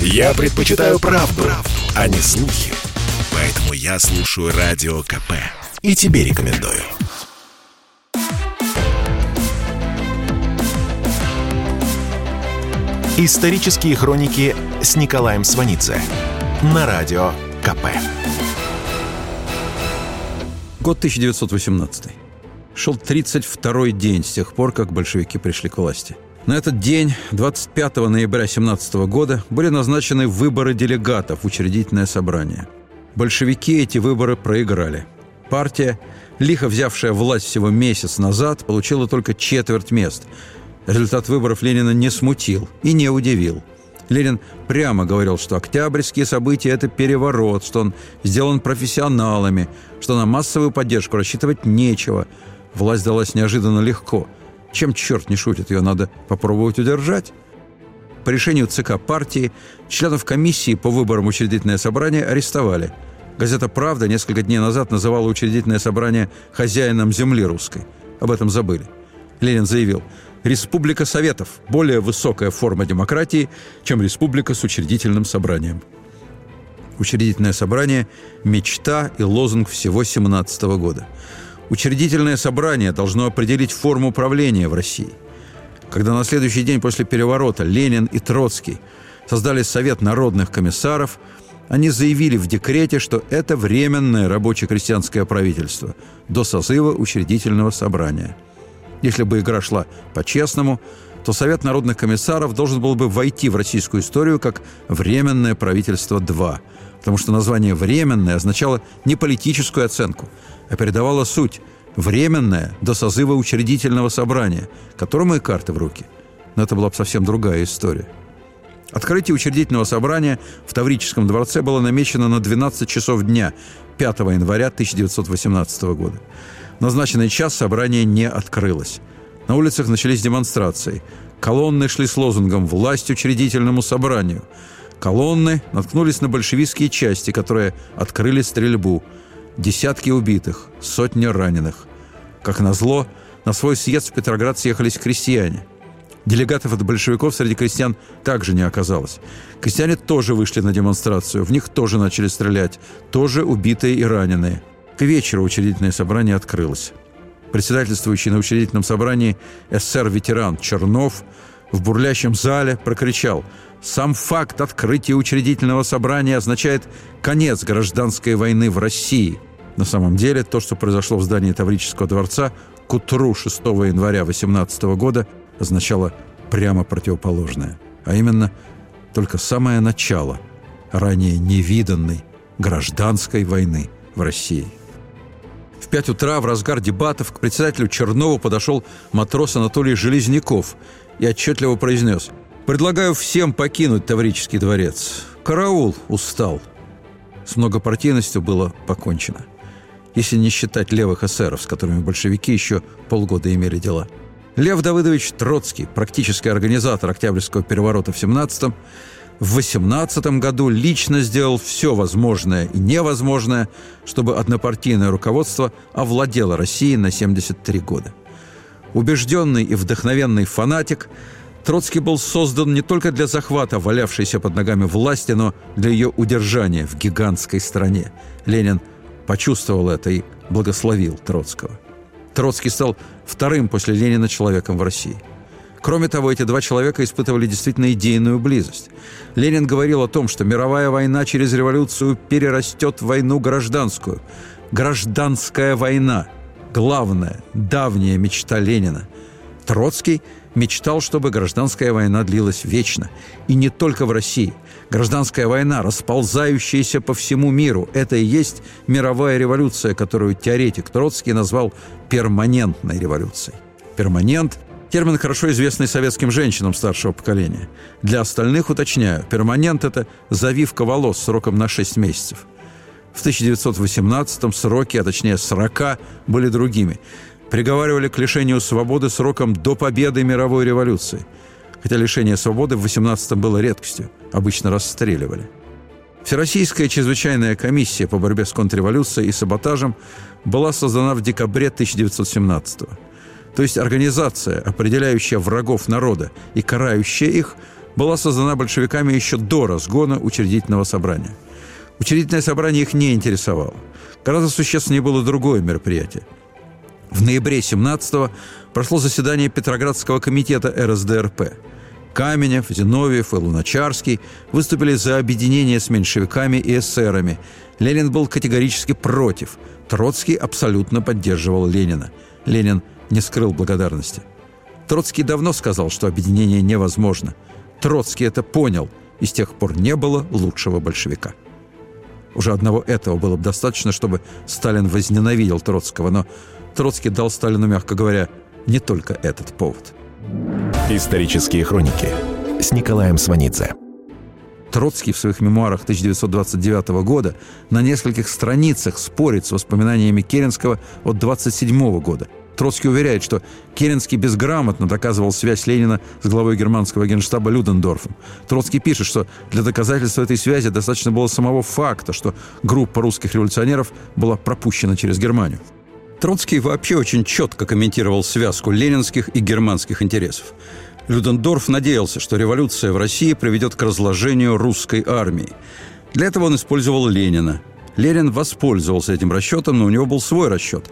Я предпочитаю правду, правду, а не слухи. Поэтому я слушаю Радио КП. И тебе рекомендую. Исторические хроники с Николаем Сванидзе на Радио КП. Год 1918. Шел 32-й день с тех пор, как большевики пришли к власти. На этот день, 25 ноября 17 года, были назначены выборы делегатов в учредительное собрание. Большевики эти выборы проиграли. Партия, лихо взявшая власть всего месяц назад, получила только четверть мест – Результат выборов Ленина не смутил и не удивил. Ленин прямо говорил, что октябрьские события – это переворот, что он сделан профессионалами, что на массовую поддержку рассчитывать нечего. Власть далась неожиданно легко. Чем черт не шутит, ее надо попробовать удержать. По решению ЦК партии членов комиссии по выборам учредительное собрание арестовали. Газета «Правда» несколько дней назад называла учредительное собрание хозяином земли русской. Об этом забыли. Ленин заявил – Республика Советов – более высокая форма демократии, чем республика с учредительным собранием. Учредительное собрание – мечта и лозунг всего 17 года. Учредительное собрание должно определить форму правления в России. Когда на следующий день после переворота Ленин и Троцкий создали Совет народных комиссаров, они заявили в декрете, что это временное рабоче-крестьянское правительство до созыва учредительного собрания – если бы игра шла по-честному, то Совет народных комиссаров должен был бы войти в российскую историю как «Временное правительство-2», потому что название «временное» означало не политическую оценку, а передавало суть «временное» до созыва учредительного собрания, которому и карты в руки. Но это была бы совсем другая история. Открытие учредительного собрания в Таврическом дворце было намечено на 12 часов дня 5 января 1918 года назначенный час собрание не открылось. На улицах начались демонстрации. Колонны шли с лозунгом «Власть учредительному собранию». Колонны наткнулись на большевистские части, которые открыли стрельбу. Десятки убитых, сотни раненых. Как назло, на свой съезд в Петроград съехались крестьяне. Делегатов от большевиков среди крестьян также не оказалось. Крестьяне тоже вышли на демонстрацию, в них тоже начали стрелять, тоже убитые и раненые – к вечеру учредительное собрание открылось. Председательствующий на учредительном собрании СССР-ветеран Чернов в бурлящем зале прокричал «Сам факт открытия учредительного собрания означает конец гражданской войны в России». На самом деле, то, что произошло в здании Таврического дворца к утру 6 января 18 года, означало прямо противоположное. А именно, только самое начало ранее невиданной гражданской войны в России. В пять утра в разгар дебатов к председателю Чернову подошел матрос Анатолий Железняков и отчетливо произнес «Предлагаю всем покинуть Таврический дворец. Караул устал». С многопартийностью было покончено. Если не считать левых эсеров, с которыми большевики еще полгода имели дела. Лев Давыдович Троцкий, практический организатор Октябрьского переворота в 17-м, в 18 году лично сделал все возможное и невозможное, чтобы однопартийное руководство овладело Россией на 73 года. Убежденный и вдохновенный фанатик, Троцкий был создан не только для захвата валявшейся под ногами власти, но для ее удержания в гигантской стране. Ленин почувствовал это и благословил Троцкого. Троцкий стал вторым после Ленина человеком в России – Кроме того, эти два человека испытывали действительно идейную близость. Ленин говорил о том, что мировая война через революцию перерастет в войну гражданскую. Гражданская война – главная, давняя мечта Ленина. Троцкий мечтал, чтобы гражданская война длилась вечно. И не только в России. Гражданская война, расползающаяся по всему миру, это и есть мировая революция, которую теоретик Троцкий назвал перманентной революцией. Перманент Термин, хорошо известный советским женщинам старшего поколения. Для остальных, уточняю, перманент – это завивка волос сроком на 6 месяцев. В 1918-м сроки, а точнее 40, были другими. Приговаривали к лишению свободы сроком до победы мировой революции. Хотя лишение свободы в 18-м было редкостью. Обычно расстреливали. Всероссийская чрезвычайная комиссия по борьбе с контрреволюцией и саботажем была создана в декабре 1917 года. То есть организация, определяющая врагов народа и карающая их, была создана большевиками еще до разгона учредительного собрания. Учредительное собрание их не интересовало. Гораздо существеннее было другое мероприятие. В ноябре 17-го прошло заседание Петроградского комитета РСДРП. Каменев, Зиновьев и Луначарский выступили за объединение с меньшевиками и эсерами. Ленин был категорически против. Троцкий абсолютно поддерживал Ленина. Ленин не скрыл благодарности. Троцкий давно сказал, что объединение невозможно. Троцкий это понял, и с тех пор не было лучшего большевика. Уже одного этого было бы достаточно, чтобы Сталин возненавидел Троцкого, но Троцкий дал Сталину, мягко говоря, не только этот повод. Исторические хроники с Николаем Сванидзе. Троцкий в своих мемуарах 1929 года на нескольких страницах спорит с воспоминаниями Керенского от 27 года. Троцкий уверяет, что Керенский безграмотно доказывал связь Ленина с главой германского генштаба Людендорфом. Троцкий пишет, что для доказательства этой связи достаточно было самого факта, что группа русских революционеров была пропущена через Германию. Троцкий вообще очень четко комментировал связку ленинских и германских интересов. Людендорф надеялся, что революция в России приведет к разложению русской армии. Для этого он использовал Ленина. Ленин воспользовался этим расчетом, но у него был свой расчет.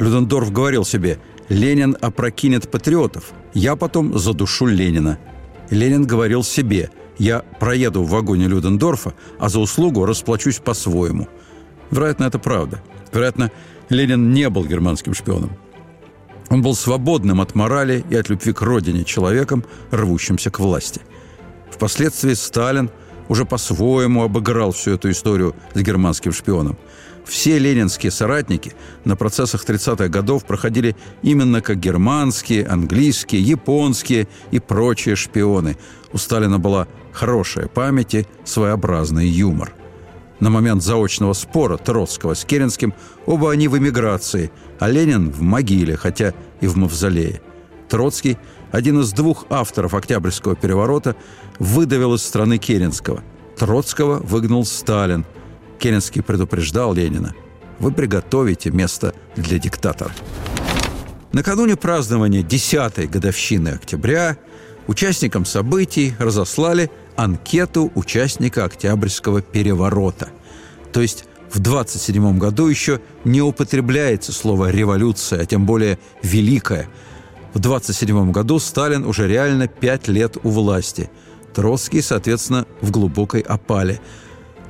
Людендорф говорил себе «Ленин опрокинет патриотов, я потом задушу Ленина». Ленин говорил себе «Я проеду в вагоне Людендорфа, а за услугу расплачусь по-своему». Вероятно, это правда. Вероятно, Ленин не был германским шпионом. Он был свободным от морали и от любви к родине человеком, рвущимся к власти. Впоследствии Сталин уже по-своему обыграл всю эту историю с германским шпионом. Все ленинские соратники на процессах 30-х годов проходили именно как германские, английские, японские и прочие шпионы. У Сталина была хорошая память и своеобразный юмор. На момент заочного спора Троцкого с Керенским оба они в эмиграции, а Ленин в могиле, хотя и в мавзолее. Троцкий, один из двух авторов Октябрьского переворота, выдавил из страны Керенского. Троцкого выгнал Сталин. Керенский предупреждал Ленина. «Вы приготовите место для диктатора». Накануне празднования 10-й годовщины октября участникам событий разослали анкету участника Октябрьского переворота. То есть в 27 году еще не употребляется слово «революция», а тем более «великая». В 27 году Сталин уже реально пять лет у власти. Троцкий, соответственно, в глубокой опале.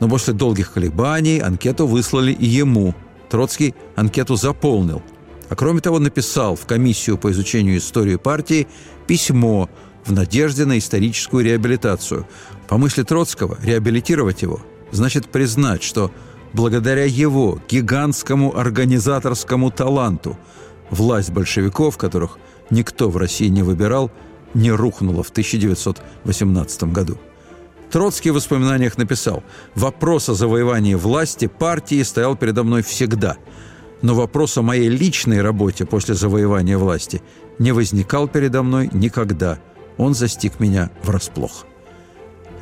Но после долгих колебаний анкету выслали и ему. Троцкий анкету заполнил. А кроме того, написал в комиссию по изучению истории партии письмо – в надежде на историческую реабилитацию. По мысли Троцкого, реабилитировать его значит признать, что благодаря его гигантскому организаторскому таланту власть большевиков, которых никто в России не выбирал, не рухнула в 1918 году. Троцкий в воспоминаниях написал «Вопрос о завоевании власти партии стоял передо мной всегда, но вопрос о моей личной работе после завоевания власти не возникал передо мной никогда – он застиг меня врасплох.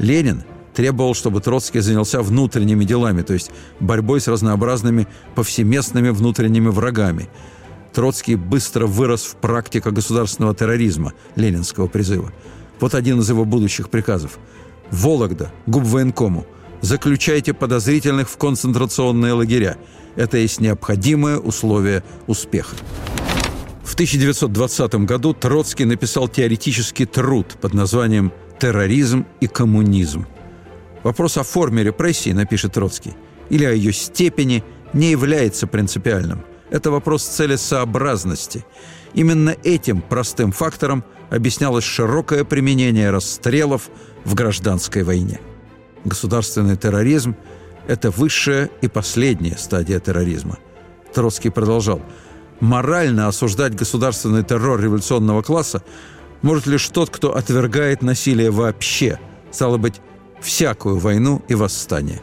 Ленин требовал, чтобы Троцкий занялся внутренними делами, то есть борьбой с разнообразными повсеместными внутренними врагами. Троцкий быстро вырос в практика государственного терроризма ленинского призыва. Вот один из его будущих приказов. «Вологда, губвоенкому, заключайте подозрительных в концентрационные лагеря. Это есть необходимое условие успеха». В 1920 году Троцкий написал теоретический труд под названием «Терроризм и коммунизм». Вопрос о форме репрессий, напишет Троцкий, или о ее степени не является принципиальным. Это вопрос целесообразности. Именно этим простым фактором объяснялось широкое применение расстрелов в гражданской войне. Государственный терроризм – это высшая и последняя стадия терроризма. Троцкий продолжал – морально осуждать государственный террор революционного класса может лишь тот, кто отвергает насилие вообще, стало быть, всякую войну и восстание.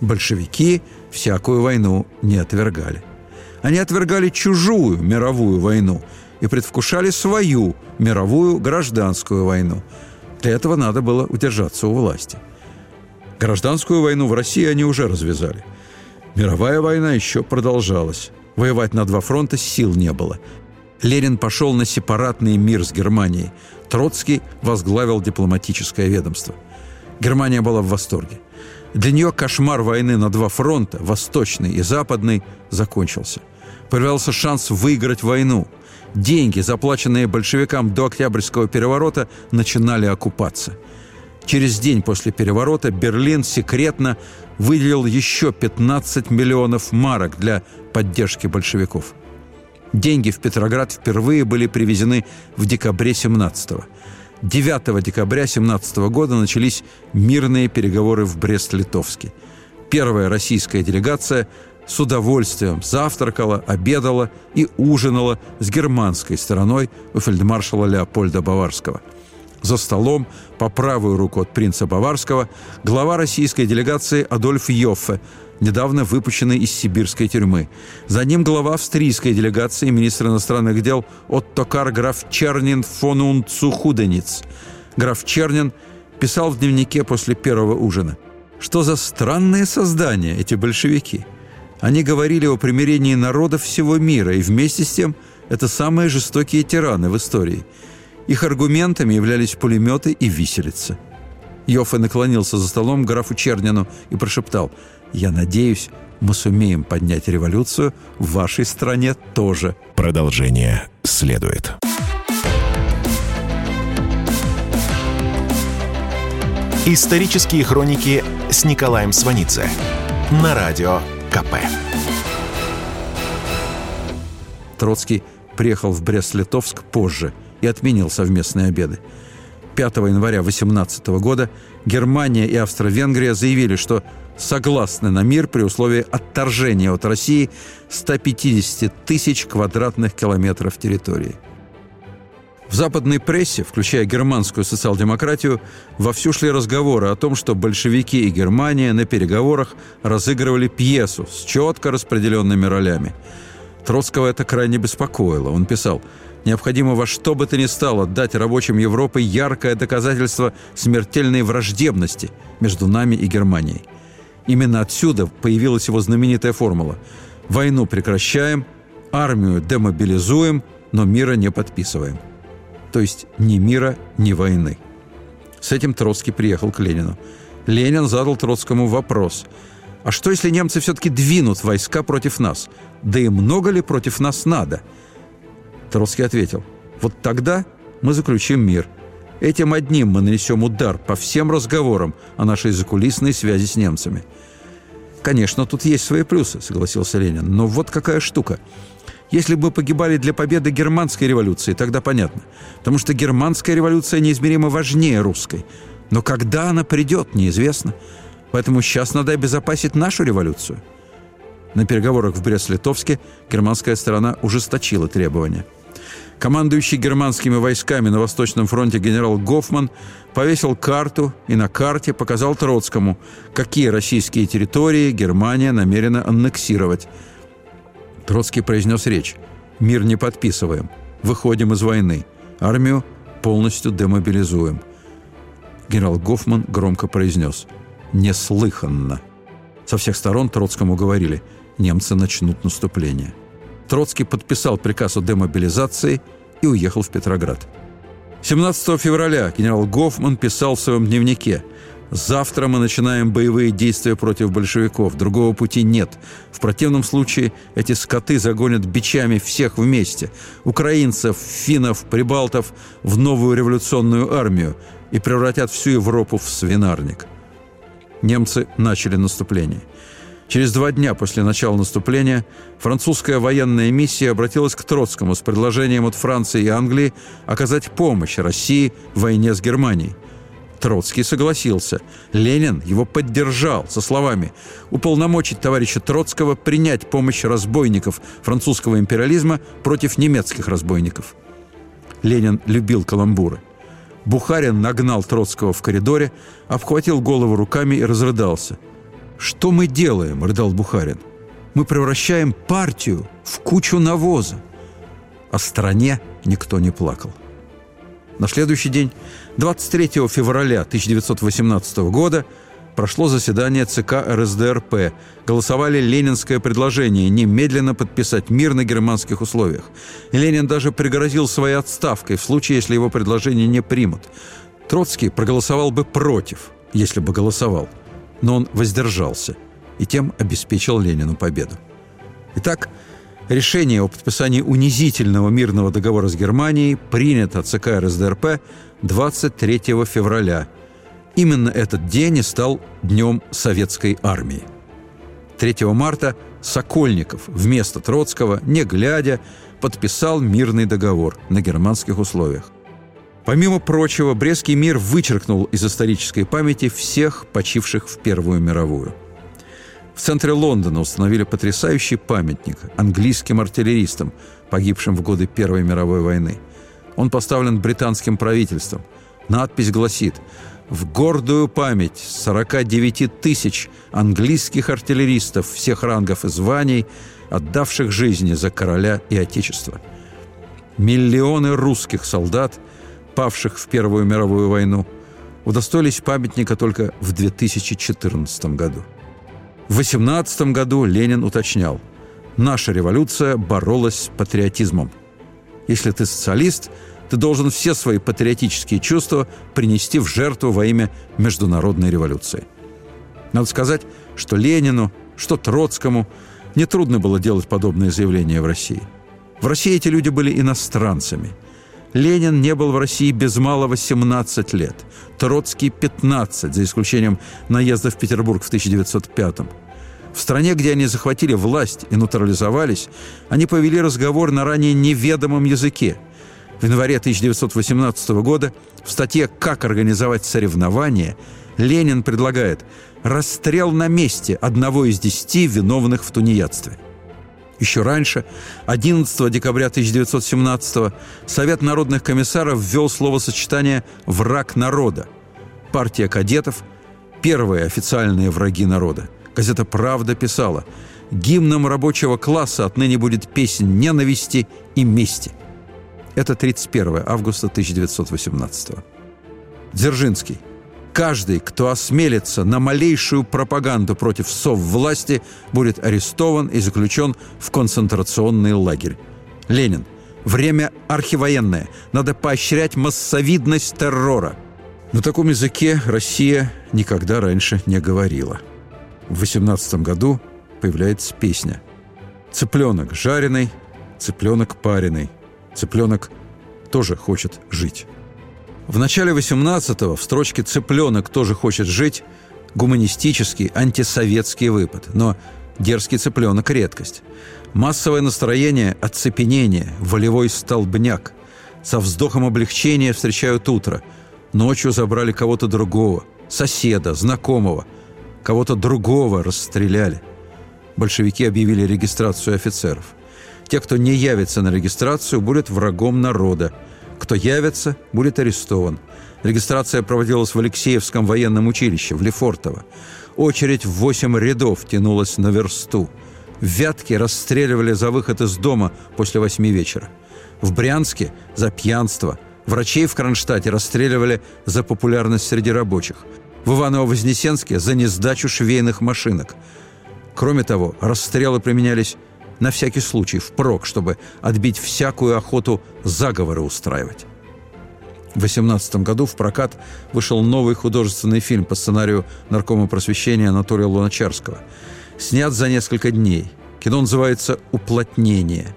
Большевики всякую войну не отвергали. Они отвергали чужую мировую войну и предвкушали свою мировую гражданскую войну. Для этого надо было удержаться у власти. Гражданскую войну в России они уже развязали. Мировая война еще продолжалась. Воевать на два фронта сил не было. Ленин пошел на сепаратный мир с Германией. Троцкий возглавил дипломатическое ведомство. Германия была в восторге. Для нее кошмар войны на два фронта, восточный и западный, закончился. Появился шанс выиграть войну. Деньги, заплаченные большевикам до Октябрьского переворота, начинали окупаться. Через день после переворота Берлин секретно выделил еще 15 миллионов марок для поддержки большевиков. Деньги в Петроград впервые были привезены в декабре 17-го. 9 декабря 17 года начались мирные переговоры в Брест-Литовске. Первая российская делегация с удовольствием завтракала, обедала и ужинала с германской стороной у фельдмаршала Леопольда Баварского. За столом, по правую руку от принца Баварского, глава российской делегации Адольф Йоффе – недавно выпущенный из сибирской тюрьмы. За ним глава австрийской делегации, министр иностранных дел Оттокар граф Чернин фон Унцухудениц. Граф Чернин писал в дневнике после первого ужина. Что за странные создания эти большевики? Они говорили о примирении народов всего мира, и вместе с тем это самые жестокие тираны в истории. Их аргументами являлись пулеметы и виселица. Йоффе наклонился за столом к графу Чернину и прошептал – я надеюсь, мы сумеем поднять революцию в вашей стране тоже. Продолжение следует. Исторические хроники с Николаем Сванидзе на радио КП. Троцкий приехал в Брест-Литовск позже и отменил совместные обеды. 5 января 18 года Германия и Австро-Венгрия заявили, что согласны на мир при условии отторжения от России 150 тысяч квадратных километров территории. В западной прессе, включая германскую социал-демократию, вовсю шли разговоры о том, что большевики и Германия на переговорах разыгрывали пьесу с четко распределенными ролями. Троцкого это крайне беспокоило. Он писал – Необходимо во что бы то ни стало дать рабочим Европы яркое доказательство смертельной враждебности между нами и Германией. Именно отсюда появилась его знаменитая формула «Войну прекращаем, армию демобилизуем, но мира не подписываем». То есть ни мира, ни войны. С этим Троцкий приехал к Ленину. Ленин задал Троцкому вопрос – а что, если немцы все-таки двинут войска против нас? Да и много ли против нас надо? Троцкий ответил, вот тогда мы заключим мир. Этим одним мы нанесем удар по всем разговорам о нашей закулисной связи с немцами. Конечно, тут есть свои плюсы, согласился Ленин, но вот какая штука. Если бы погибали для победы германской революции, тогда понятно. Потому что германская революция неизмеримо важнее русской. Но когда она придет, неизвестно. Поэтому сейчас надо обезопасить нашу революцию. На переговорах в Брест-Литовске германская сторона ужесточила требования. Командующий германскими войсками на Восточном фронте генерал Гофман повесил карту и на карте показал Троцкому, какие российские территории Германия намерена аннексировать. Троцкий произнес речь. «Мир не подписываем. Выходим из войны. Армию полностью демобилизуем». Генерал Гофман громко произнес «Неслыханно». Со всех сторон Троцкому говорили «немцы начнут наступление». Троцкий подписал приказ о демобилизации и уехал в Петроград. 17 февраля генерал Гофман писал в своем дневнике «Завтра мы начинаем боевые действия против большевиков. Другого пути нет. В противном случае эти скоты загонят бичами всех вместе. Украинцев, финнов, прибалтов в новую революционную армию и превратят всю Европу в свинарник». Немцы начали наступление – Через два дня после начала наступления французская военная миссия обратилась к Троцкому с предложением от Франции и Англии оказать помощь России в войне с Германией. Троцкий согласился. Ленин его поддержал со словами «Уполномочить товарища Троцкого принять помощь разбойников французского империализма против немецких разбойников». Ленин любил каламбуры. Бухарин нагнал Троцкого в коридоре, обхватил голову руками и разрыдался – «Что мы делаем?» – рыдал Бухарин. «Мы превращаем партию в кучу навоза». О стране никто не плакал. На следующий день, 23 февраля 1918 года, прошло заседание ЦК РСДРП. Голосовали ленинское предложение немедленно подписать мир на германских условиях. Ленин даже пригрозил своей отставкой в случае, если его предложение не примут. Троцкий проголосовал бы против, если бы голосовал. Но он воздержался и тем обеспечил Ленину победу. Итак, решение о подписании унизительного мирного договора с Германией принято ЦК РСДРП 23 февраля – Именно этот день и стал Днем Советской Армии. 3 марта Сокольников вместо Троцкого, не глядя, подписал мирный договор на германских условиях. Помимо прочего, Брестский мир вычеркнул из исторической памяти всех почивших в Первую мировую. В центре Лондона установили потрясающий памятник английским артиллеристам, погибшим в годы Первой мировой войны. Он поставлен британским правительством. Надпись гласит в гордую память 49 тысяч английских артиллеристов всех рангов и званий, отдавших жизни за короля и отечество. Миллионы русских солдат, павших в Первую мировую войну, удостоились памятника только в 2014 году. В 18 году Ленин уточнял, наша революция боролась с патриотизмом. Если ты социалист – ты должен все свои патриотические чувства принести в жертву во имя международной революции. Надо сказать, что Ленину, что Троцкому нетрудно было делать подобные заявления в России. В России эти люди были иностранцами. Ленин не был в России без малого 17 лет, Троцкий – 15, за исключением наезда в Петербург в 1905 -м. В стране, где они захватили власть и натурализовались, они повели разговор на ранее неведомом языке – в январе 1918 года в статье «Как организовать соревнования» Ленин предлагает расстрел на месте одного из десяти виновных в тунеядстве. Еще раньше, 11 декабря 1917 Совет народных комиссаров ввел словосочетание «враг народа». Партия кадетов – первые официальные враги народа. Газета «Правда» писала «Гимном рабочего класса отныне будет песнь ненависти и мести». Это 31 августа 1918 Дзержинский. Каждый, кто осмелится на малейшую пропаганду против сов власти, будет арестован и заключен в концентрационный лагерь. Ленин. Время архивоенное. Надо поощрять массовидность террора. На таком языке Россия никогда раньше не говорила. В 18 году появляется песня. Цыпленок жареный, цыпленок пареный – Цыпленок тоже хочет жить. В начале 18-го в строчке «Цыпленок тоже хочет жить» гуманистический, антисоветский выпад. Но дерзкий цыпленок – редкость. Массовое настроение – оцепенение, волевой столбняк. Со вздохом облегчения встречают утро. Ночью забрали кого-то другого, соседа, знакомого. Кого-то другого расстреляли. Большевики объявили регистрацию офицеров – те, кто не явится на регистрацию, будет врагом народа. Кто явится, будет арестован. Регистрация проводилась в Алексеевском военном училище, в Лефортово. Очередь в восемь рядов тянулась на версту. В Вятке расстреливали за выход из дома после восьми вечера. В Брянске – за пьянство. Врачей в Кронштадте расстреливали за популярность среди рабочих. В Иваново-Вознесенске – за несдачу швейных машинок. Кроме того, расстрелы применялись на всякий случай, впрок, чтобы отбить всякую охоту заговоры устраивать. В 18 году в прокат вышел новый художественный фильм по сценарию наркома просвещения Анатолия Луначарского. Снят за несколько дней. Кино называется «Уплотнение».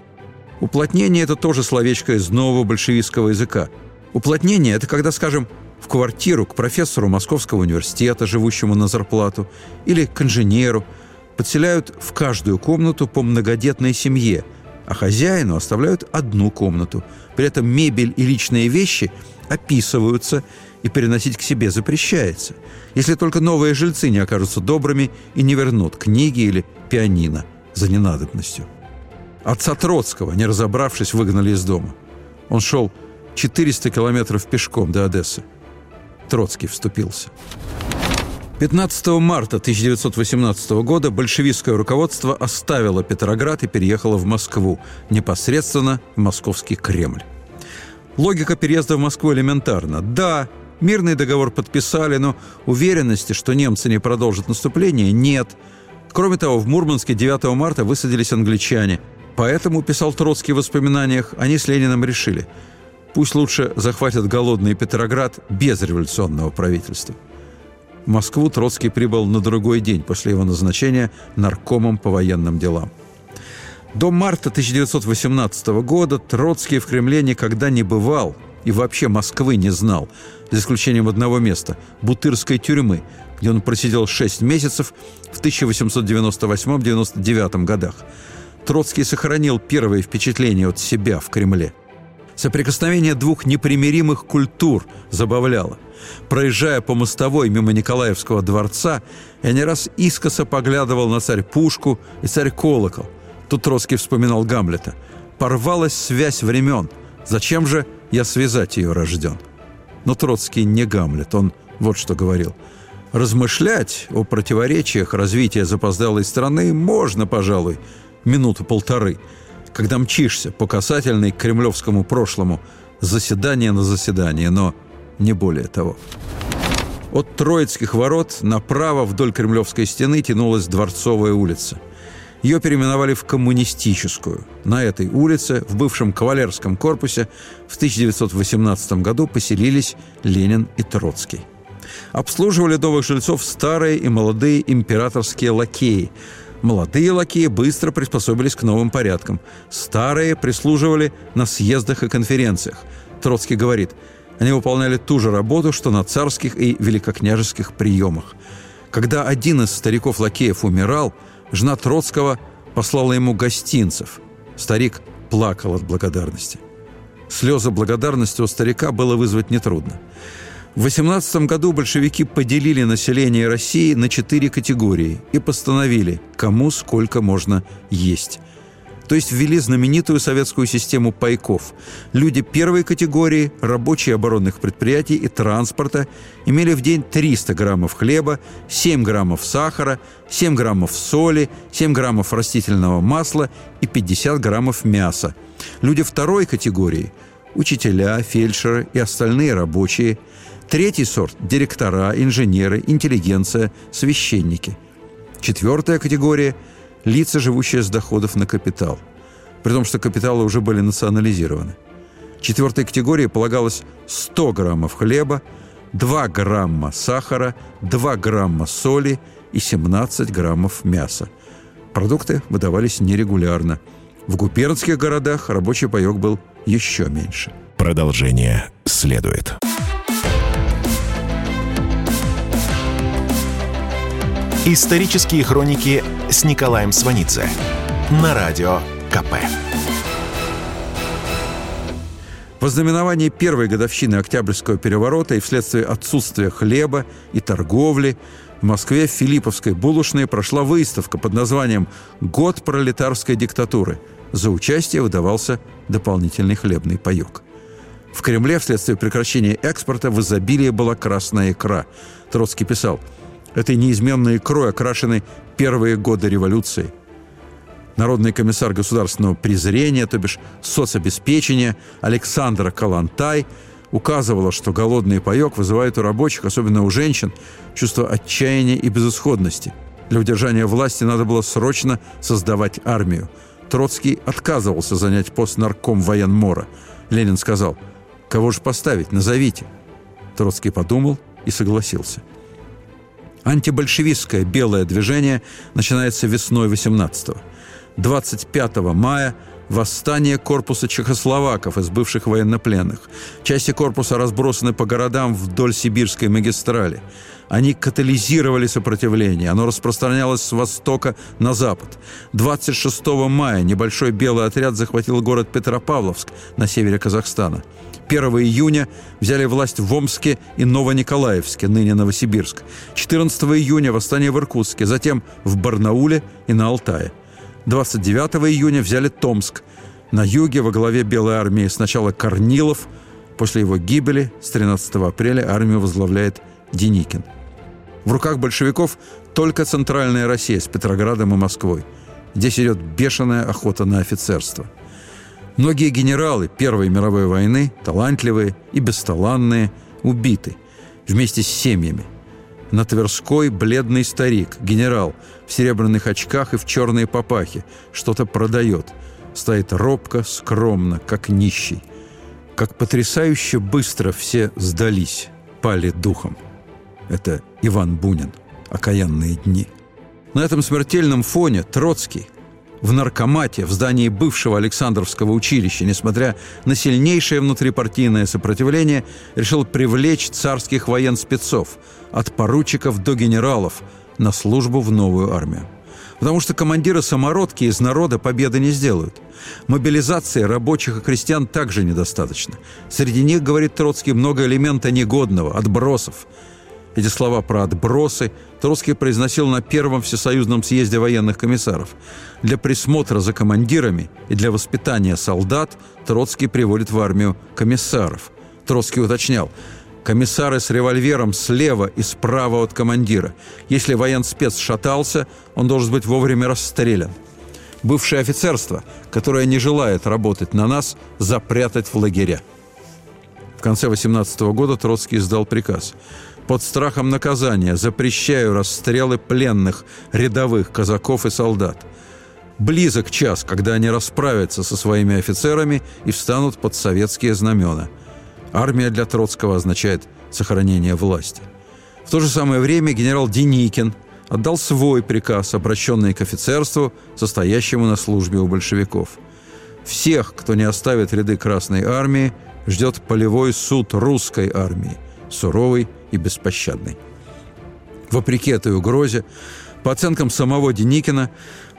Уплотнение – это тоже словечко из нового большевистского языка. Уплотнение – это когда, скажем, в квартиру к профессору Московского университета, живущему на зарплату, или к инженеру – подселяют в каждую комнату по многодетной семье, а хозяину оставляют одну комнату. При этом мебель и личные вещи описываются и переносить к себе запрещается, если только новые жильцы не окажутся добрыми и не вернут книги или пианино за ненадобностью. Отца Троцкого, не разобравшись, выгнали из дома. Он шел 400 километров пешком до Одессы. Троцкий вступился. 15 марта 1918 года большевистское руководство оставило Петроград и переехало в Москву, непосредственно в московский Кремль. Логика переезда в Москву элементарна. Да, Мирный договор подписали, но уверенности, что немцы не продолжат наступление, нет. Кроме того, в Мурманске 9 марта высадились англичане. Поэтому, писал Троцкий в воспоминаниях, они с Лениным решили, пусть лучше захватят голодный Петроград без революционного правительства. В Москву Троцкий прибыл на другой день после его назначения наркомом по военным делам. До марта 1918 года Троцкий в Кремле никогда не бывал и вообще Москвы не знал, за исключением одного места – Бутырской тюрьмы, где он просидел 6 месяцев в 1898-99 годах. Троцкий сохранил первые впечатления от себя в Кремле. Соприкосновение двух непримиримых культур забавляло. Проезжая по мостовой мимо Николаевского дворца, я не раз искоса поглядывал на царь Пушку и царь Колокол. Тут Троцкий вспоминал Гамлета. «Порвалась связь времен. Зачем же я связать ее рожден. Но Троцкий не Гамлет, он вот что говорил. Размышлять о противоречиях развития запоздалой страны можно, пожалуй, минуту-полторы, когда мчишься по касательной к кремлевскому прошлому заседание на заседание, но не более того. От Троицких ворот направо вдоль Кремлевской стены тянулась Дворцовая улица – ее переименовали в коммунистическую. На этой улице, в бывшем кавалерском корпусе, в 1918 году поселились Ленин и Троцкий. Обслуживали новых жильцов старые и молодые императорские лакеи. Молодые лакеи быстро приспособились к новым порядкам. Старые прислуживали на съездах и конференциях. Троцкий говорит, они выполняли ту же работу, что на царских и великокняжеских приемах. Когда один из стариков-лакеев умирал – Жена Троцкого послала ему гостинцев. Старик плакал от благодарности. Слезы благодарности у старика было вызвать нетрудно. В 18 году большевики поделили население России на четыре категории и постановили, кому сколько можно есть – то есть ввели знаменитую советскую систему пайков. Люди первой категории, рабочие оборонных предприятий и транспорта, имели в день 300 граммов хлеба, 7 граммов сахара, 7 граммов соли, 7 граммов растительного масла и 50 граммов мяса. Люди второй категории – учителя, фельдшеры и остальные рабочие. Третий сорт – директора, инженеры, интеллигенция, священники. Четвертая категория – лица, живущие с доходов на капитал, при том, что капиталы уже были национализированы. Четвертой категории полагалось 100 граммов хлеба, 2 грамма сахара, 2 грамма соли и 17 граммов мяса. Продукты выдавались нерегулярно. В губернских городах рабочий паек был еще меньше. Продолжение следует. Исторические хроники с Николаем Сванидзе на радио КП. В знаменовании первой годовщины Октябрьского переворота и вследствие отсутствия хлеба и торговли в Москве в Филипповской булочной прошла выставка под названием «Год пролетарской диктатуры». За участие выдавался дополнительный хлебный паек. В Кремле вследствие прекращения экспорта в изобилии была красная икра. Троцкий писал – этой неизменной икрой окрашены первые годы революции. Народный комиссар государственного презрения, то бишь соцобеспечения Александра Калантай указывала, что голодный паек вызывает у рабочих, особенно у женщин, чувство отчаяния и безысходности. Для удержания власти надо было срочно создавать армию. Троцкий отказывался занять пост нарком военмора. Ленин сказал, «Кого же поставить? Назовите». Троцкий подумал и согласился – Антибольшевистское белое движение начинается весной 18-го. 25 мая восстание корпуса чехословаков из бывших военнопленных. Части корпуса разбросаны по городам вдоль сибирской магистрали. Они катализировали сопротивление. Оно распространялось с востока на запад. 26 мая небольшой белый отряд захватил город Петропавловск на севере Казахстана. 1 июня взяли власть в Омске и Новониколаевске, ныне Новосибирск. 14 июня восстание в Иркутске, затем в Барнауле и на Алтае. 29 июня взяли Томск. На юге во главе Белой армии сначала Корнилов, после его гибели с 13 апреля армию возглавляет Деникин. В руках большевиков только центральная Россия с Петроградом и Москвой. Здесь идет бешеная охота на офицерство – Многие генералы Первой мировой войны, талантливые и бесталанные, убиты. вместе с семьями. На Тверской бледный старик, генерал, в серебряных очках и в черной папахе, что-то продает. Стоит робко, скромно, как нищий. Как потрясающе быстро все сдались, пали духом. Это Иван Бунин. Окаянные дни. На этом смертельном фоне Троцкий в наркомате в здании бывшего Александровского училища, несмотря на сильнейшее внутрипартийное сопротивление, решил привлечь царских военспецов от поручиков до генералов на службу в новую армию. Потому что командиры самородки из народа победы не сделают. Мобилизации рабочих и крестьян также недостаточно. Среди них, говорит Троцкий, много элемента негодного, отбросов – эти слова про отбросы Троцкий произносил на Первом Всесоюзном съезде военных комиссаров. Для присмотра за командирами и для воспитания солдат Троцкий приводит в армию комиссаров. Троцкий уточнял, комиссары с револьвером слева и справа от командира. Если военспец шатался, он должен быть вовремя расстрелян. Бывшее офицерство, которое не желает работать на нас, запрятать в лагеря. В конце 18 года Троцкий издал приказ – под страхом наказания запрещаю расстрелы пленных, рядовых казаков и солдат. Близок час, когда они расправятся со своими офицерами и встанут под советские знамена. Армия для Троцкого означает сохранение власти. В то же самое время генерал Деникин отдал свой приказ, обращенный к офицерству, состоящему на службе у большевиков. Всех, кто не оставит ряды Красной Армии, ждет полевой суд русской армии, суровый и беспощадный. Вопреки этой угрозе, по оценкам самого Деникина,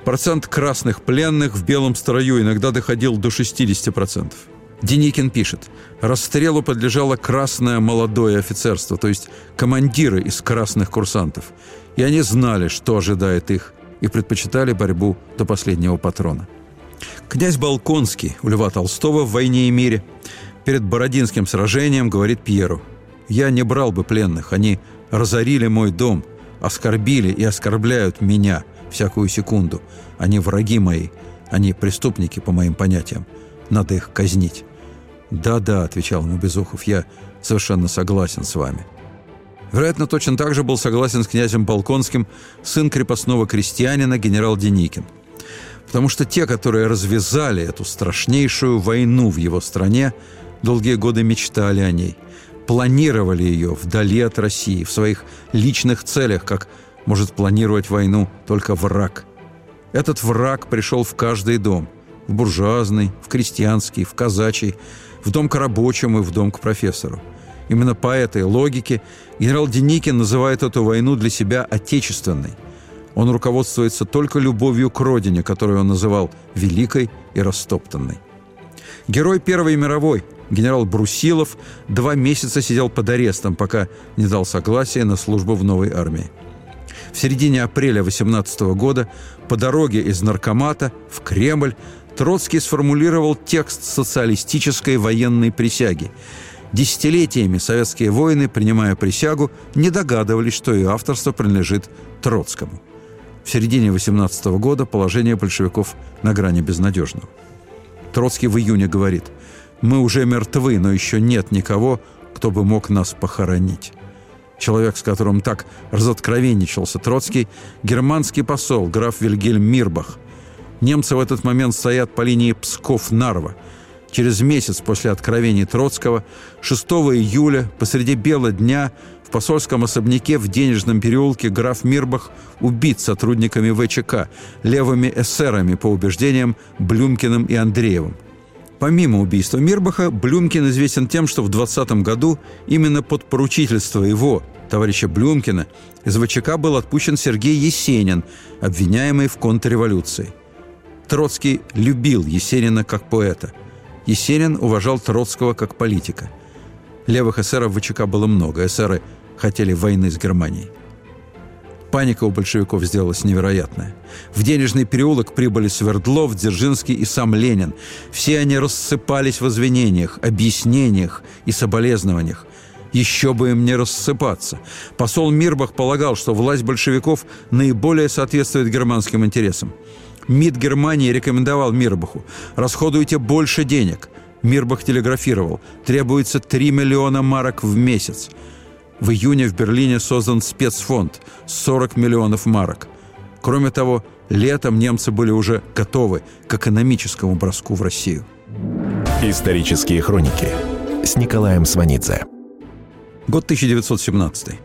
процент красных пленных в белом строю иногда доходил до 60%. Деникин пишет, расстрелу подлежало красное молодое офицерство, то есть командиры из красных курсантов. И они знали, что ожидает их, и предпочитали борьбу до последнего патрона. Князь Балконский у Льва Толстого в «Войне и мире» перед Бородинским сражением говорит Пьеру – я не брал бы пленных. Они разорили мой дом, оскорбили и оскорбляют меня всякую секунду. Они враги мои. Они преступники, по моим понятиям. Надо их казнить». «Да-да», — отвечал ему Безухов, — «я совершенно согласен с вами». Вероятно, точно так же был согласен с князем Балконским сын крепостного крестьянина генерал Деникин. Потому что те, которые развязали эту страшнейшую войну в его стране, долгие годы мечтали о ней – планировали ее вдали от России, в своих личных целях, как может планировать войну только враг. Этот враг пришел в каждый дом. В буржуазный, в крестьянский, в казачий, в дом к рабочему и в дом к профессору. Именно по этой логике генерал Деникин называет эту войну для себя отечественной. Он руководствуется только любовью к родине, которую он называл «великой и растоптанной». Герой Первой мировой – Генерал Брусилов два месяца сидел под арестом, пока не дал согласия на службу в новой армии. В середине апреля 18 года по дороге из Наркомата в Кремль Троцкий сформулировал текст социалистической военной присяги. Десятилетиями советские воины, принимая присягу, не догадывались, что и авторство принадлежит Троцкому. В середине 18 года положение большевиков на грани безнадежного. Троцкий в июне говорит – мы уже мертвы, но еще нет никого, кто бы мог нас похоронить. Человек, с которым так разоткровенничался Троцкий, германский посол, граф Вильгельм Мирбах. Немцы в этот момент стоят по линии Псков-Нарва. Через месяц после откровений Троцкого, 6 июля, посреди бела дня, в посольском особняке в Денежном переулке граф Мирбах убит сотрудниками ВЧК, левыми эсерами, по убеждениям Блюмкиным и Андреевым – Помимо убийства Мирбаха, Блюмкин известен тем, что в 20 году именно под поручительство его, товарища Блюмкина, из ВЧК был отпущен Сергей Есенин, обвиняемый в контрреволюции. Троцкий любил Есенина как поэта. Есенин уважал Троцкого как политика. Левых эсеров в ВЧК было много. Эсеры хотели войны с Германией. Паника у большевиков сделалась невероятная. В денежный переулок прибыли Свердлов, Дзержинский и сам Ленин. Все они рассыпались в извинениях, объяснениях и соболезнованиях. Еще бы им не рассыпаться. Посол Мирбах полагал, что власть большевиков наиболее соответствует германским интересам. МИД Германии рекомендовал Мирбаху «Расходуйте больше денег». Мирбах телеграфировал «Требуется 3 миллиона марок в месяц». В июне в Берлине создан спецфонд – 40 миллионов марок. Кроме того, летом немцы были уже готовы к экономическому броску в Россию. Исторические хроники с Николаем Сванидзе. Год 1917.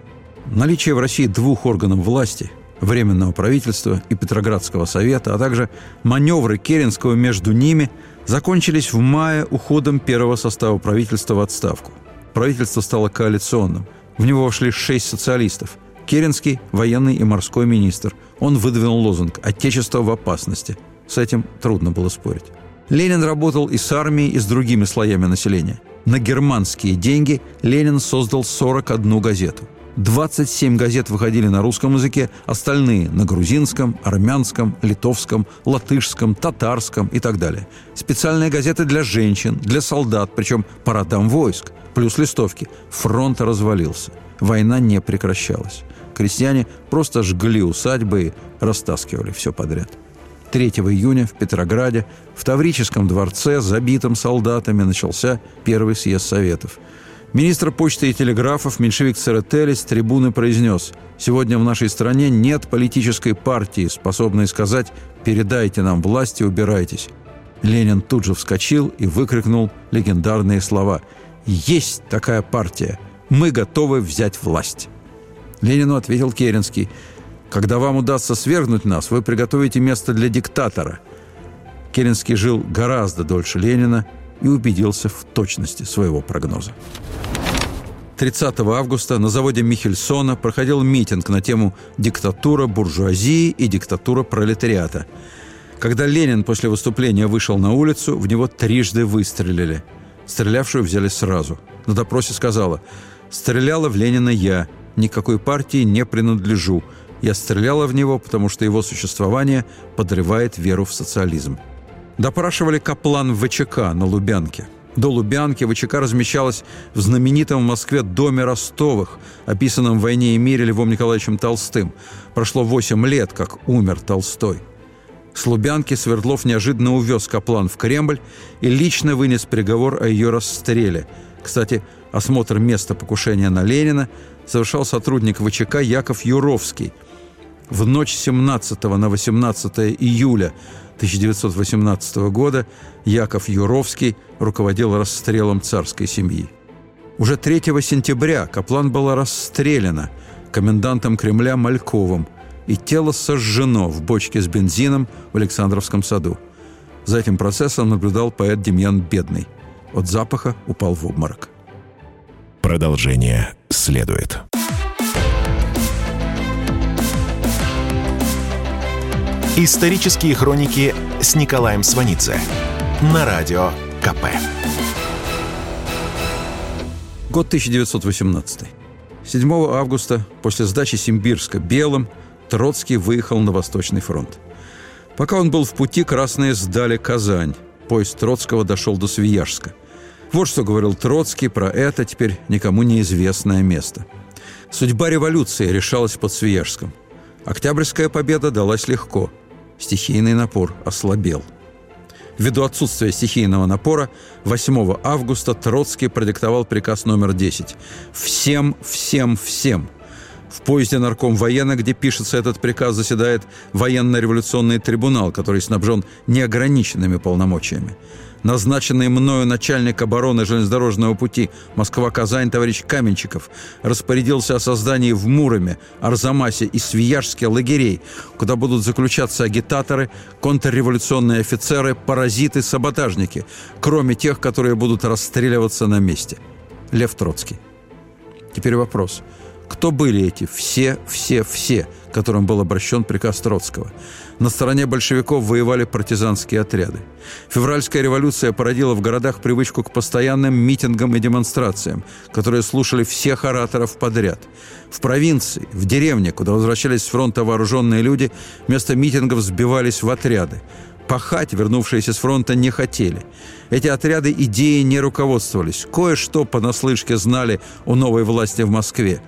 Наличие в России двух органов власти – Временного правительства и Петроградского совета, а также маневры Керенского между ними закончились в мае уходом первого состава правительства в отставку. Правительство стало коалиционным. В него вошли шесть социалистов. Керенский – военный и морской министр. Он выдвинул лозунг «Отечество в опасности». С этим трудно было спорить. Ленин работал и с армией, и с другими слоями населения. На германские деньги Ленин создал 41 газету. 27 газет выходили на русском языке, остальные – на грузинском, армянском, литовском, латышском, татарском и так далее. Специальные газеты для женщин, для солдат, причем по войск, плюс листовки. Фронт развалился. Война не прекращалась. Крестьяне просто жгли усадьбы и растаскивали все подряд. 3 июня в Петрограде в Таврическом дворце, забитом солдатами, начался первый съезд Советов – Министр почты и телеграфов меньшевик Церетели с трибуны произнес «Сегодня в нашей стране нет политической партии, способной сказать «передайте нам власть и убирайтесь». Ленин тут же вскочил и выкрикнул легендарные слова «Есть такая партия! Мы готовы взять власть!» Ленину ответил Керенский «Когда вам удастся свергнуть нас, вы приготовите место для диктатора». Керенский жил гораздо дольше Ленина и убедился в точности своего прогноза. 30 августа на заводе Михельсона проходил митинг на тему «Диктатура буржуазии и диктатура пролетариата». Когда Ленин после выступления вышел на улицу, в него трижды выстрелили. Стрелявшую взяли сразу. На допросе сказала «Стреляла в Ленина я, никакой партии не принадлежу. Я стреляла в него, потому что его существование подрывает веру в социализм». Допрашивали Каплан в ВЧК на Лубянке – до Лубянки ВЧК размещалась в знаменитом в Москве доме Ростовых, описанном в «Войне и мире» Львом Николаевичем Толстым. Прошло 8 лет, как умер Толстой. С Лубянки Свердлов неожиданно увез Каплан в Кремль и лично вынес приговор о ее расстреле. Кстати, осмотр места покушения на Ленина совершал сотрудник ВЧК Яков Юровский. В ночь 17 на 18 июля 1918 года Яков Юровский руководил расстрелом царской семьи. Уже 3 сентября Каплан была расстреляна комендантом Кремля Мальковым, и тело сожжено в бочке с бензином в Александровском саду. За этим процессом наблюдал поэт Демьян Бедный. От запаха упал в обморок. Продолжение следует. Исторические хроники с Николаем Сванидзе на радио КП. Год 1918. 7 августа, после сдачи Симбирска белым, Троцкий выехал на Восточный фронт. Пока он был в пути, красные сдали Казань. Поезд Троцкого дошел до Свияжска. Вот что говорил Троцкий про это теперь никому неизвестное место. Судьба революции решалась под Свияжском. Октябрьская победа далась легко – стихийный напор ослабел. Ввиду отсутствия стихийного напора 8 августа Троцкий продиктовал приказ номер 10 «Всем, всем, всем». В поезде нарком военно, где пишется этот приказ, заседает военно-революционный трибунал, который снабжен неограниченными полномочиями назначенный мною начальник обороны железнодорожного пути Москва-Казань товарищ Каменчиков распорядился о создании в Муроме, Арзамасе и Свияжске лагерей, куда будут заключаться агитаторы, контрреволюционные офицеры, паразиты, саботажники, кроме тех, которые будут расстреливаться на месте. Лев Троцкий. Теперь вопрос. Кто были эти все, все, все, которым был обращен приказ Троцкого? На стороне большевиков воевали партизанские отряды. Февральская революция породила в городах привычку к постоянным митингам и демонстрациям, которые слушали всех ораторов подряд. В провинции, в деревне, куда возвращались с фронта вооруженные люди, вместо митингов сбивались в отряды. Пахать вернувшиеся с фронта не хотели. Эти отряды идеи не руководствовались. Кое-что понаслышке знали о новой власти в Москве.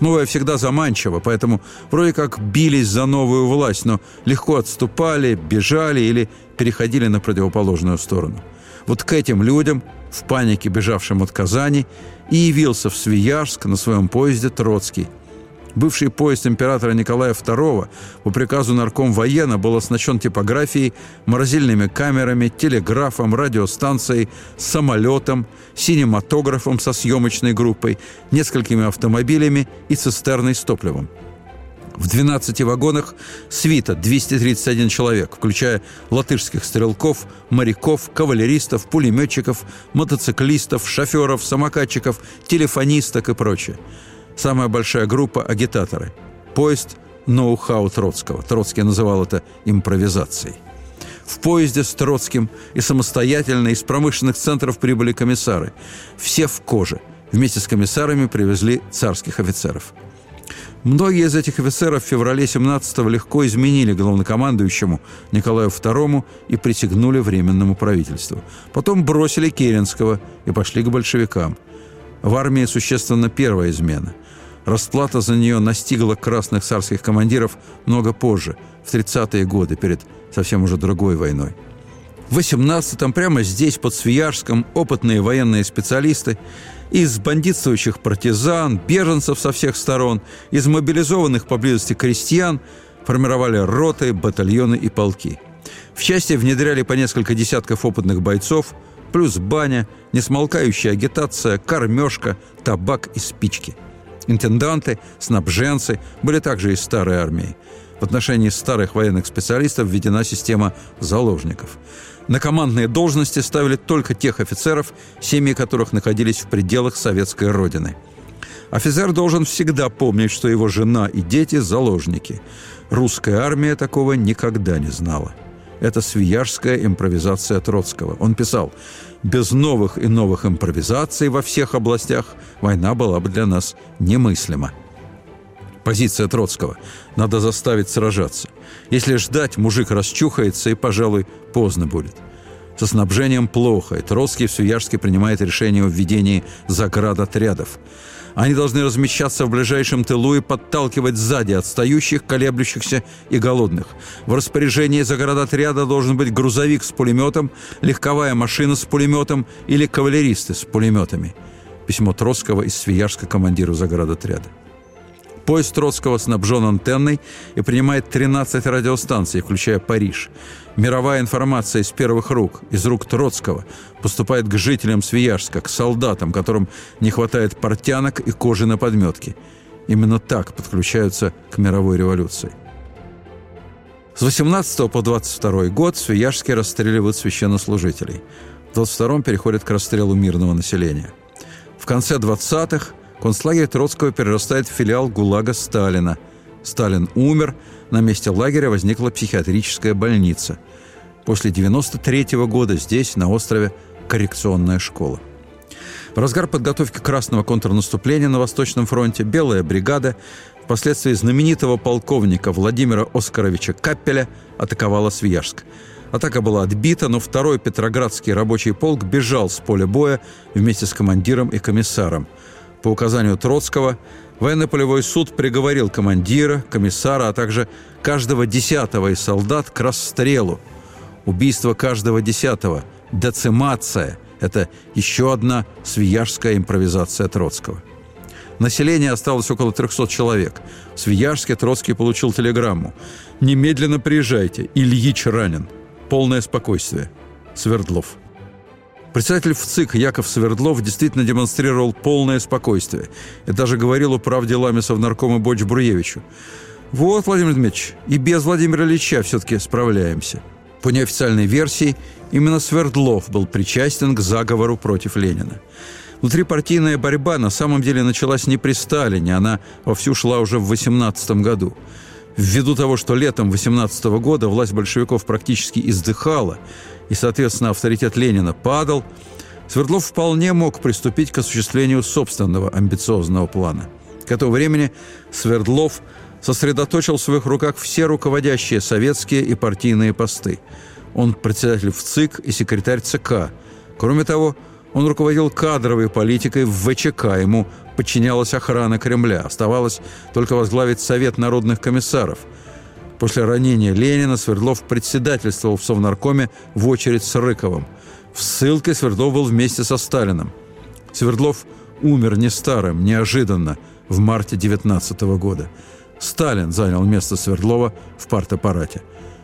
Новое всегда заманчиво, поэтому вроде как бились за новую власть, но легко отступали, бежали или переходили на противоположную сторону. Вот к этим людям в панике бежавшим от Казани, и явился в Свияжск на своем поезде Троцкий. Бывший поезд императора Николая II по приказу нарком военно был оснащен типографией, морозильными камерами, телеграфом, радиостанцией, самолетом, синематографом со съемочной группой, несколькими автомобилями и цистерной с топливом – в 12 вагонах свита 231 человек, включая латышских стрелков, моряков, кавалеристов, пулеметчиков, мотоциклистов, шоферов, самокатчиков, телефонисток и прочее. Самая большая группа – агитаторы. Поезд – ноу-хау Троцкого. Троцкий называл это импровизацией. В поезде с Троцким и самостоятельно из промышленных центров прибыли комиссары. Все в коже. Вместе с комиссарами привезли царских офицеров – Многие из этих офицеров в феврале 17-го легко изменили главнокомандующему Николаю II и присягнули Временному правительству. Потом бросили Керенского и пошли к большевикам. В армии существенно первая измена. Расплата за нее настигла красных царских командиров много позже, в 30-е годы, перед совсем уже другой войной. В 18-м, прямо здесь, под Свияжском, опытные военные специалисты из бандитствующих партизан, беженцев со всех сторон, из мобилизованных поблизости крестьян формировали роты, батальоны и полки. В части внедряли по несколько десятков опытных бойцов, плюс баня, несмолкающая агитация, кормежка, табак и спички. Интенданты, снабженцы были также из старой армии. В отношении старых военных специалистов введена система заложников – на командные должности ставили только тех офицеров, семьи которых находились в пределах советской родины. Офицер должен всегда помнить, что его жена и дети – заложники. Русская армия такого никогда не знала. Это свияжская импровизация Троцкого. Он писал, «Без новых и новых импровизаций во всех областях война была бы для нас немыслима». Позиция Троцкого. Надо заставить сражаться. Если ждать, мужик расчухается и, пожалуй, поздно будет. Со снабжением плохо, и Троцкий в Суяжске принимает решение о введении заградотрядов. Они должны размещаться в ближайшем тылу и подталкивать сзади отстающих, колеблющихся и голодных. В распоряжении заградотряда должен быть грузовик с пулеметом, легковая машина с пулеметом или кавалеристы с пулеметами. Письмо Троцкого из Свияжска командиру заградотряда. Поезд Троцкого снабжен антенной и принимает 13 радиостанций, включая Париж. Мировая информация из первых рук, из рук Троцкого, поступает к жителям Свияжска, к солдатам, которым не хватает портянок и кожи на подметке. Именно так подключаются к мировой революции. С 18 по 22 год Свияжске расстреливают священнослужителей. В 22 переходят к расстрелу мирного населения. В конце 20-х Концлагерь Троцкого перерастает в филиал ГУЛАГа Сталина. Сталин умер, на месте лагеря возникла психиатрическая больница. После 93 -го года здесь, на острове, коррекционная школа. В разгар подготовки красного контрнаступления на Восточном фронте Белая бригада, впоследствии знаменитого полковника Владимира Оскаровича Каппеля, атаковала Свияжск. Атака была отбита, но второй Петроградский рабочий полк бежал с поля боя вместе с командиром и комиссаром – по указанию Троцкого военно-полевой суд приговорил командира, комиссара, а также каждого десятого из солдат к расстрелу. Убийство каждого десятого – децимация – это еще одна свияжская импровизация Троцкого. Население осталось около 300 человек. В Свияжске Троцкий получил телеграмму. «Немедленно приезжайте. Ильич ранен. Полное спокойствие. Свердлов». Председатель ВЦИК Яков Свердлов действительно демонстрировал полное спокойствие и даже говорил о правде Ламеса в наркома Боч Бруевичу. «Вот, Владимир Дмитриевич, и без Владимира Ильича все-таки справляемся». По неофициальной версии, именно Свердлов был причастен к заговору против Ленина. Внутрипартийная борьба на самом деле началась не при Сталине, она вовсю шла уже в 18 году. Ввиду того, что летом 18 года власть большевиков практически издыхала, и, соответственно, авторитет Ленина падал, Свердлов вполне мог приступить к осуществлению собственного амбициозного плана. К этому времени Свердлов сосредоточил в своих руках все руководящие советские и партийные посты. Он председатель в ЦИК и секретарь ЦК. Кроме того, он руководил кадровой политикой в ВЧК, ему подчинялась охрана Кремля. Оставалось только возглавить Совет народных комиссаров – После ранения Ленина Свердлов председательствовал в Совнаркоме в очередь с Рыковым. В ссылке Свердлов был вместе со Сталиным. Свердлов умер не старым, неожиданно, в марте 19 года. Сталин занял место Свердлова в партаппарате.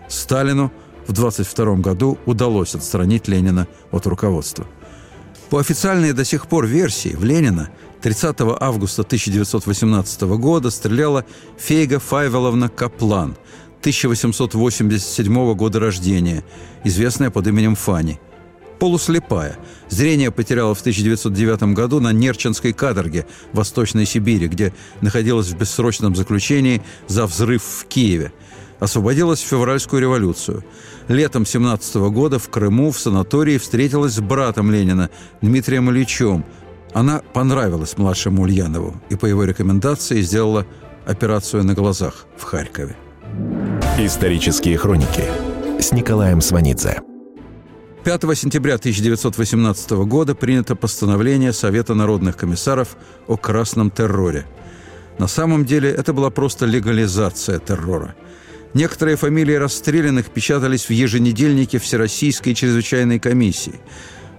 Сталину в 22 году удалось отстранить Ленина от руководства. По официальной до сих пор версии, в Ленина 30 августа 1918 года стреляла Фейга Файвеловна Каплан, 1887 года рождения, известная под именем Фани. Полуслепая. Зрение потеряла в 1909 году на Нерчинской каторге Восточной Сибири, где находилась в бессрочном заключении за взрыв в Киеве. Освободилась в февральскую революцию – летом 17 года в Крыму в санатории встретилась с братом Ленина Дмитрием Ильичем. Она понравилась младшему Ульянову и по его рекомендации сделала операцию на глазах в Харькове. Исторические хроники с Николаем Сванидзе. 5 сентября 1918 года принято постановление Совета народных комиссаров о красном терроре. На самом деле это была просто легализация террора – Некоторые фамилии расстрелянных печатались в еженедельнике Всероссийской чрезвычайной комиссии.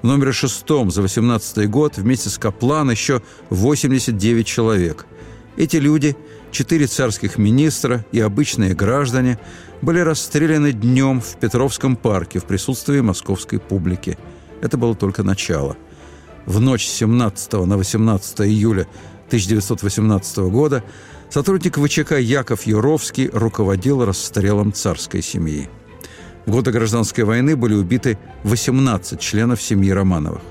В номере шестом за 18 год вместе с Каплан еще 89 человек. Эти люди, четыре царских министра и обычные граждане, были расстреляны днем в Петровском парке в присутствии московской публики. Это было только начало. В ночь с 17 на 18 июля 1918 года Сотрудник ВЧК Яков Юровский руководил расстрелом царской семьи. В годы гражданской войны были убиты 18 членов семьи Романовых.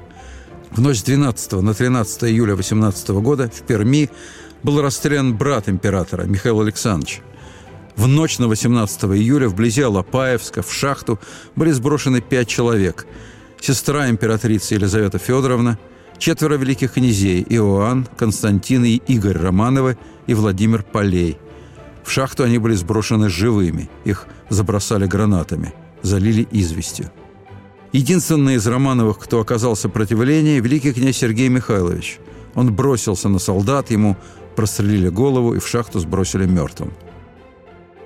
В ночь с 12 на 13 июля 18 года в Перми был расстрелян брат императора Михаил Александрович. В ночь на 18 июля вблизи Алапаевска в шахту были сброшены пять человек. Сестра императрицы Елизавета Федоровна – четверо великих князей – Иоанн, Константин и Игорь Романовы и Владимир Полей. В шахту они были сброшены живыми, их забросали гранатами, залили известью. Единственный из Романовых, кто оказал сопротивление – великий князь Сергей Михайлович. Он бросился на солдат, ему прострелили голову и в шахту сбросили мертвым.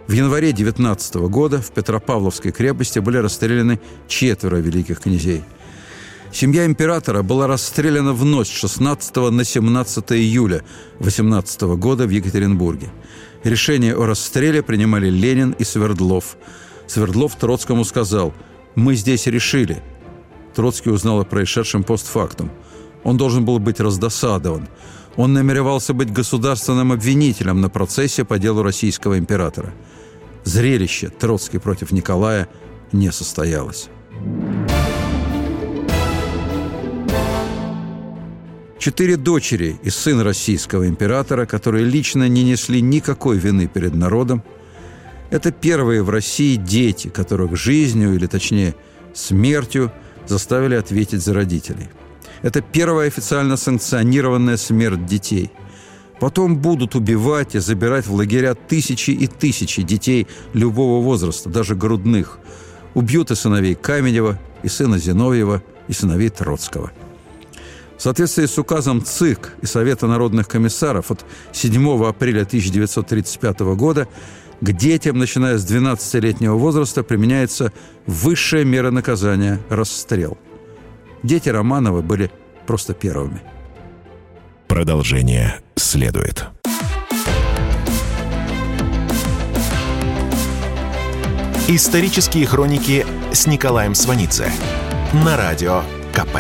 В январе 19 года в Петропавловской крепости были расстреляны четверо великих князей – Семья императора была расстреляна в ночь 16 на 17 июля 18 года в Екатеринбурге. Решение о расстреле принимали Ленин и Свердлов. Свердлов Троцкому сказал «Мы здесь решили». Троцкий узнал о происшедшем постфактум. Он должен был быть раздосадован. Он намеревался быть государственным обвинителем на процессе по делу российского императора. Зрелище Троцкий против Николая не состоялось. Четыре дочери и сын российского императора, которые лично не несли никакой вины перед народом, это первые в России дети, которых жизнью, или точнее смертью, заставили ответить за родителей. Это первая официально санкционированная смерть детей. Потом будут убивать и забирать в лагеря тысячи и тысячи детей любого возраста, даже грудных. Убьют и сыновей Каменева, и сына Зиновьева, и сыновей Троцкого – в соответствии с указом ЦИК и Совета народных комиссаров от 7 апреля 1935 года к детям, начиная с 12-летнего возраста, применяется высшая мера наказания – расстрел. Дети Романова были просто первыми. Продолжение следует. Исторические хроники с Николаем Сванидзе на радио КП.